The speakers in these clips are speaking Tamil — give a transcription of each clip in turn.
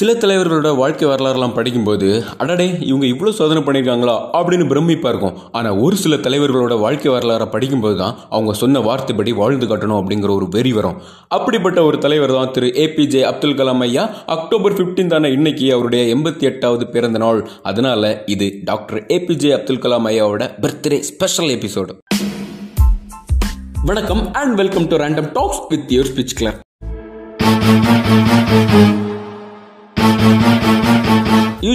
சில தலைவர்களோட வாழ்க்கை வரலாறுலாம் படிக்கும்போது அடடே இவங்க இவ்வளோ சோதனை பண்ணியிருக்காங்களா அப்படின்னு பிரமிப்பாக இருக்கும். ஆனால் ஒரு சில தலைவர்களோட வாழ்க்கை வரலாறை படிக்கும்போது தான் அவங்க சொன்ன வார்த்தைப்படி வாழ்ந்து காட்டணும் அப்படிங்கிற ஒரு வெறி வரும். அப்படிப்பட்ட ஒரு தலைவர் தான் திரு ஏபிஜே அப்துல் கலாம் ஐயா. அக்டோபர் ஃபிஃப்டீன்தான இன்னைக்கு அவருடைய எண்பத்தி எட்டாவது பிறந்த நாள். அதனால இது டாக்டர் ஏபிஜே அப்துல் கலாம் ஐயாவோட பர்த்டே ஸ்பெஷல் எபிசோடு வணக்கம் and welcome to random talks with your speech clear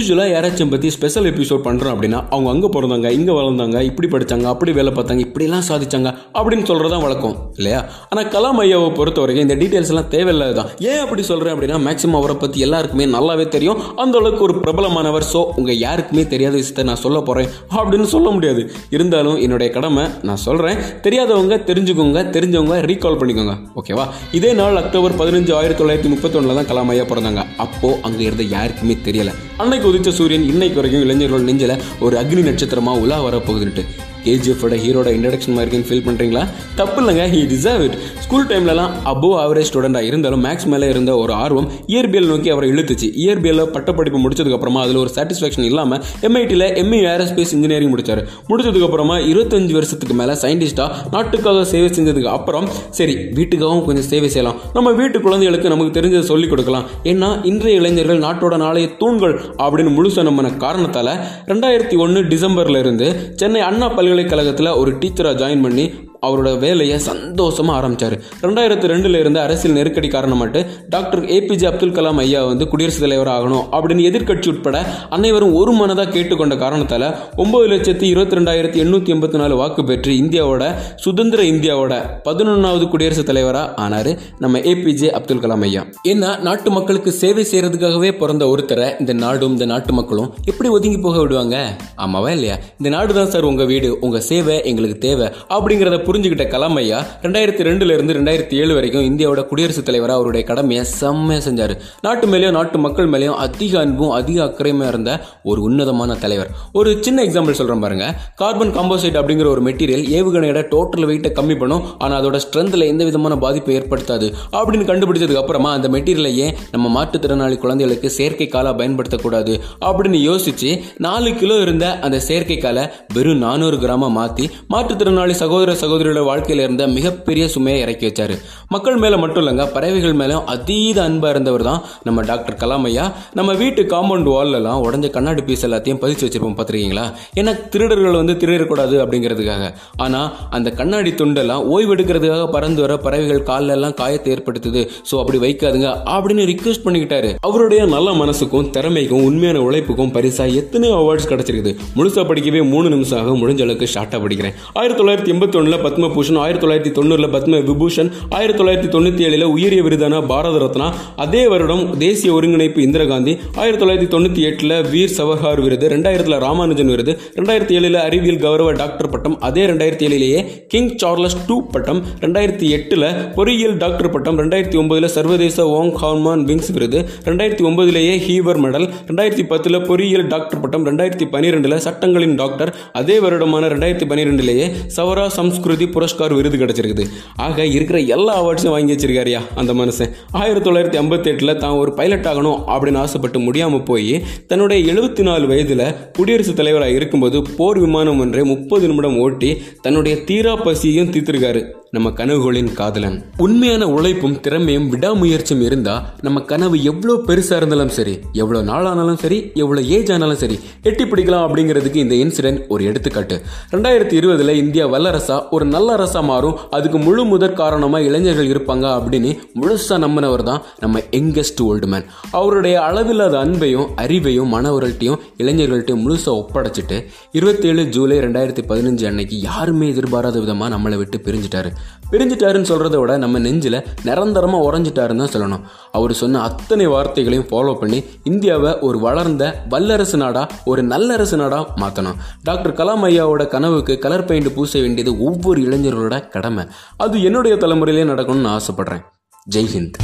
யூஸ்வலாக யாராச்சும் பற்றி ஸ்பெஷல் எபிசோட் பண்ணுறோம் அப்படின்னா அவங்க அங்கே பிறந்தாங்க இங்கே வளர்ந்தாங்க இப்படி படித்தாங்க அப்படி வேலை பார்த்தாங்க இப்படிலாம் சாதிச்சாங்க அப்படின்னு சொல்கிறது தான் வழக்கம் இல்லையா? ஆனால் கலாம் ஐயாவை பொறுத்த வரைக்கும் இந்த டீட்டெயில்ஸ் எல்லாம் தான் ஏன் அப்படி சொல்கிறேன் அப்படின்னா மேக்ஸிமம் அவரை பற்றி எல்லாருக்குமே நல்லாவே தெரியும். அந்த அளவுக்கு ஒரு பிரபலமானவர் ஸோ உங்கள் யாருக்குமே தெரியாத விஷயத்தை நான் சொல்ல போகிறேன் அப்படின்னு சொல்ல முடியாது. இருந்தாலும் என்னுடைய கடமை நான் சொல்கிறேன் தெரியாதவங்க தெரிஞ்சுக்கோங்க தெரிஞ்சவங்க ரீகால் பண்ணிக்கோங்க ஓகேவா இதே நாள் அக்டோபர் பதினஞ்சு ஆயிரத்தி தொள்ளாயிரத்தி முப்பத்தொன்னில் தான் கலாம் ஐயா பிறந்தாங்க. அப்போது அங்கே இருந்த யாருக்குமே தெரியலை. அன்னைக்கு உதித்த சூரியன் இன்னைக்கு வரைக்கும் இளைஞர்கள் நெஞ்சில் ஒரு அக்னி நட்சத்திரமா உலா வரப்போகுதுன்ட்டு கேஜிஎஃபோட ஹீரோட இன்ட்ரடக்ஷன் மாதிரி ஃபீல் பண்ணுறீங்களா தப்பு இல்லைங்க ஹி டிசர்வ் இட் ஸ்கூல் டைம்லலாம் அபோவ் ஆவரேஜ் ஸ்டூடெண்டாக இருந்தாலும் மேக்ஸ் மேலே இருந்த ஒரு ஆர்வம் இயற்பியல் நோக்கி அவரை இழுத்துச்சு. இயற்பியலில் பட்டப்படிப்பு முடிச்சதுக்கப்புறமா அதில் ஒரு சாட்டிஸ்ஃபேக்ஷன் இல்லாமல் எம்ஐடியில் எம்இ ஏரோஸ்பேஸ் இன்ஜினியரிங் முடிச்சார். முடிச்சதுக்கப்புறமா இருபத்தஞ்சு வருஷத்துக்கு மேலே சயின்டிஸ்டாக நாட்டுக்காக சேவை செஞ்சதுக்கு அப்புறம் சரி வீட்டுக்காகவும் கொஞ்சம் சேவை செய்யலாம். நம்ம வீட்டு குழந்தைகளுக்கு நமக்கு தெரிஞ்சதை சொல்லிக் கொடுக்கலாம். ஏன்னா இன்றைய இளைஞர்கள் நாட்டோட நாளைய தூண்கள் அப்படின்னு முழுசா நம்ம காரணத்தால் ரெண்டாயிரத்தி ஒன்று டிசம்பர்ல இருந்து சென்னை அண்ணா பல்கலைக்கழகத்தில் ஒரு டீச்சராக ஜாயின் பண்ணி அவரோட வேலையை சந்தோஷமாக ஆரம்பிச்சார். ரெண்டாயிரத்தி ரெண்டில் இருந்த அரசியல் நெருக்கடி காரணமாட்டு doctor A P J Abdul Kalam ஐயா வந்து குடியரசுத் தலைவர் ஆகணும் அப்படின்னு எதிர்க்கட்சி உட்பட அனைவரும் ஒரு மனதாக கேட்டுக்கொண்ட காரணத்தால் ஒம்பது லட்சத்தி இருபத்தி ரெண்டாயிரத்தி எண்ணூற்றி எண்பத்தி நாலு வாக்கு பெற்று இந்தியாவோட சுதந்திர இந்தியாவோட பதினொன்றாவது குடியரசுத் தலைவராக ஆனாரு நம்ம ஏபிஜே அப்துல் கலாம் ஐயா. ஏன்னா நாட்டு மக்களுக்கு சேவை செய்கிறதுக்காகவே பிறந்த ஒருத்தரை இந்த நாடும் இந்த நாட்டு மக்களும் எப்படி ஒதுங்கி போக விடுவாங்க? ஆமாவா இல்லையா? இந்த நாடு தான் சார் உங்கள் வீடு உங்கள் சேவை எங்களுக்கு தேவை அப்படிங்கிறத புரிஞ்சுக்கிட்ட கலாம் ஐயா ரெண்டாயிரத்தி ரெண்டுல இருந்து ரெண்டாயிரத்தி ஏழு வரைக்கும் இந்தியாவோட குடியரசுத் தலைவராக அவருடைய கடமையை செம்மையாக செஞ்சார். நாட்டு மேலேயும் நாட்டு மக்கள் மேலேயும் அதிக அன்பும் அதிக அக்கறையுமா இருந்த ஒரு உன்னதமான தலைவர். ஒரு சின்ன எக்ஸாம்பிள் சொல்றேன் பாருங்க. கார்பன் காம்போசைட் அப்படிங்கிற ஒரு மெட்டீரியல் ஏவுகணையோட டோட்டல் வெயிட்டை கம்மி பண்ணும். ஆனால் அதோட ஸ்ட்ரென்த்தில் எந்த விதமான பாதிப்பை ஏற்படுத்தாது. அப்படின்னு கண்டுபிடிச்சதுக்கு அப்புறமா அந்த மெட்டீரியலை ஏன் நம்ம மாற்றுத்திறனாளி குழந்தைகளுக்கு செயற்கை காலாக பயன்படுத்தக்கூடாது. அப்படின்னு யோசிச்சு நாலு கிலோ இருந்த அந்த செயற்கை காலை வெறும் நானூறு கிராமா மாற்றி மாற்றுத்திறனாளி சகோதர சகோதரியோட வாழ்க்கையில் இருந்த மிகப்பெரிய சுமையை இறக்கி வச்சார். மக்கள் மேலே மட்டும் இல்லைங்க பறவைகள் மேலே அதீத அன்பாக இருந்தவர் தான் நம்ம டாக்டர் கலாம் ஐயா. நம்ம வீட்டு காம்பவுண்ட் வால்லலாம் உடஞ்ச கண்ணாடி பீஸ் எல்லாத்தையும் பதிச்சு வச்சிருப்போம் பார்த்துருக்கீங்களா? ஏன்னா திருடர்கள் வந்து திருடக்கூடாது அப்படிங்கிறதுக்காக. ஆனால் அந்த கண்ணாடி துண்டெல்லாம் ஓய்வெடுக்கிறதுக்காக பறந்து வர பறவைகள் கால்ல எல்லாம் காயத்தை ஏற்படுத்துது. ஸோ அப்படி வைக்காதுங்க அப்படின்னு ரிக்வெஸ்ட் பண்ணிக்கிட்டாரு. அவருடைய நல்ல மனசுக்கும் திறமைக்கும் உண்மையான உழைப்புக்கும் பரிசாக எத்தனை அவார்ட்ஸ் கிடைச்சிருக்குது. முழுசா படிக்கவே மூணு நிமிஷம் ஆகும் முடிஞ்ச அளவுக்கு ஷார்ட்டாக படிக்கிறேன். ஆயிரத்தி தொள்ளாயிரத்தி எண்பத்தி ஒன்றில் பத்மபூஷன் ஆயிரத்தி தொள்ளாயிரத்தி தொண்ணூறுல பத்ம விபூஷன் ஆயிரத்தி தொள்ளாயிரத்தி தொண்ணூற்றி ஏழில் உயரிய விருதான பாரத ரத்னா அதே வருடம் தேசிய ஒருங்கிணைப்பு இந்திரா காந்தி ஆயிரத்தி தொள்ளாயிரத்தி தொண்ணூத்தி எட்டில் வீர் சவஹார் விருது ரெண்டாயிரத்துல ராமானுஜன் விருது ரெண்டாயிரத்தி ஏழில் அறிவியல் கௌரவ டாக்டர் பட்டம் அதே ரெண்டாயிரத்தி ஏழிலேயே கிங் சார்லஸ் டூ பட்டம் ரெண்டாயிரத்தி எட்டில் பொறியியல் டாக்டர் பட்டம் ரெண்டாயிரத்தி ஒன்பதுல சர்வதேச ஓங் ஹார்மான் விங்ஸ் விருது ரெண்டாயிரத்தி ஒன்பதிலேயே ஹீவர் மெடல் ரெண்டாயிரத்தி பத்தில் பொறியியல் டாக்டர் பட்டம் ரெண்டாயிரத்தி பன்னிரெண்டுல சட்டங்களின் டாக்டர் அதே வருடமான ரெண்டாயிரத்தி பன்னிரெண்டுலேயே சவரா சம்ஸ்கிருதி புரஸ்கார் விருது கிடச்சிருக்குது. ஆக இருக்கிற எல்லா அவார்ட்ஸும் வாங்கி வச்சிருக்காருயா அந்த மனுஷன். ஆயிரத்தி தொள்ளாயிரத்தி ஐம்பத்தி தான் ஒரு பைலட் ஆகணும் அப்படின்னு ஆசைப்பட்டு முடியாமல் போய் தன்னுடைய எழுபத்தி நாலு வயதில் குடியரசுத் தலைவராக இருக்கும்போது போர் விமானம் ஒன்றை முப்பது நிமிடம் ஓட்டி தன்னுடைய தீரா பசியையும் தீர்த்திருக்காரு. நம்ம கனவுகளின் காதலன். உண்மையான உழைப்பும் திறமையும் விடாமுயற்சியும் இருந்தா நம்ம கனவு எவ்வளோ பெருசா இருந்தாலும் சரி எவ்வளோ நாளானாலும் சரி எவ்வளோ ஏஜ் ஆனாலும் சரி எட்டி பிடிக்கலாம் அப்படிங்கிறதுக்கு இந்த இன்சிடென்ட் ஒரு எடுத்துக்காட்டு. ரெண்டாயிரத்தி இருபதுல இந்தியா வல்லரசா ஒரு நல்ல அரசா மாறும் அதுக்கு முழு முதற் காரணமா இளைஞர்கள் இருப்பாங்க அப்படின்னு முழுசா நம்பினவர் தான் நம்ம யங்கஸ்ட் ஓல்டு மேன். அவருடைய அளவில்லாத அன்பையும் அறிவையும் மனவர்கள்ட்டையும் இளைஞர்கள்ட்டையும் முழுசா ஒப்படைச்சிட்டு இருபத்தேழு ஜூலை ரெண்டாயிரத்தி பதினஞ்சு அன்னைக்கு யாருமே எதிர்பாராத விதமா நம்மளை விட்டு பிரிஞ்சிட்டாரு. பிரிஞ்சிட்டாருன்னு சொல்கிறத விட நம்ம நெஞ்சில் நிரந்தரமாக உறைஞ்சிட்டாருன்னு தான் சொல்லணும். அவர் சொன்ன அத்தனை வார்த்தைகளையும் ஃபாலோ பண்ணி இந்தியாவை ஒரு வளர்ந்த வல்லரசு நாடாக ஒரு நல்லரசு நாடாக மாற்றணும் டாக்டர் கலாம் ஐயாவோட கனவுக்கு கலர் பெயிண்ட் பூச வேண்டியது ஒவ்வொரு இளைஞர்களோட கடமை. அது என்னுடைய தலைமுறையிலே நடக்கணும்னு ஆசைப்படுறேன். ஜெய்ஹிந்த்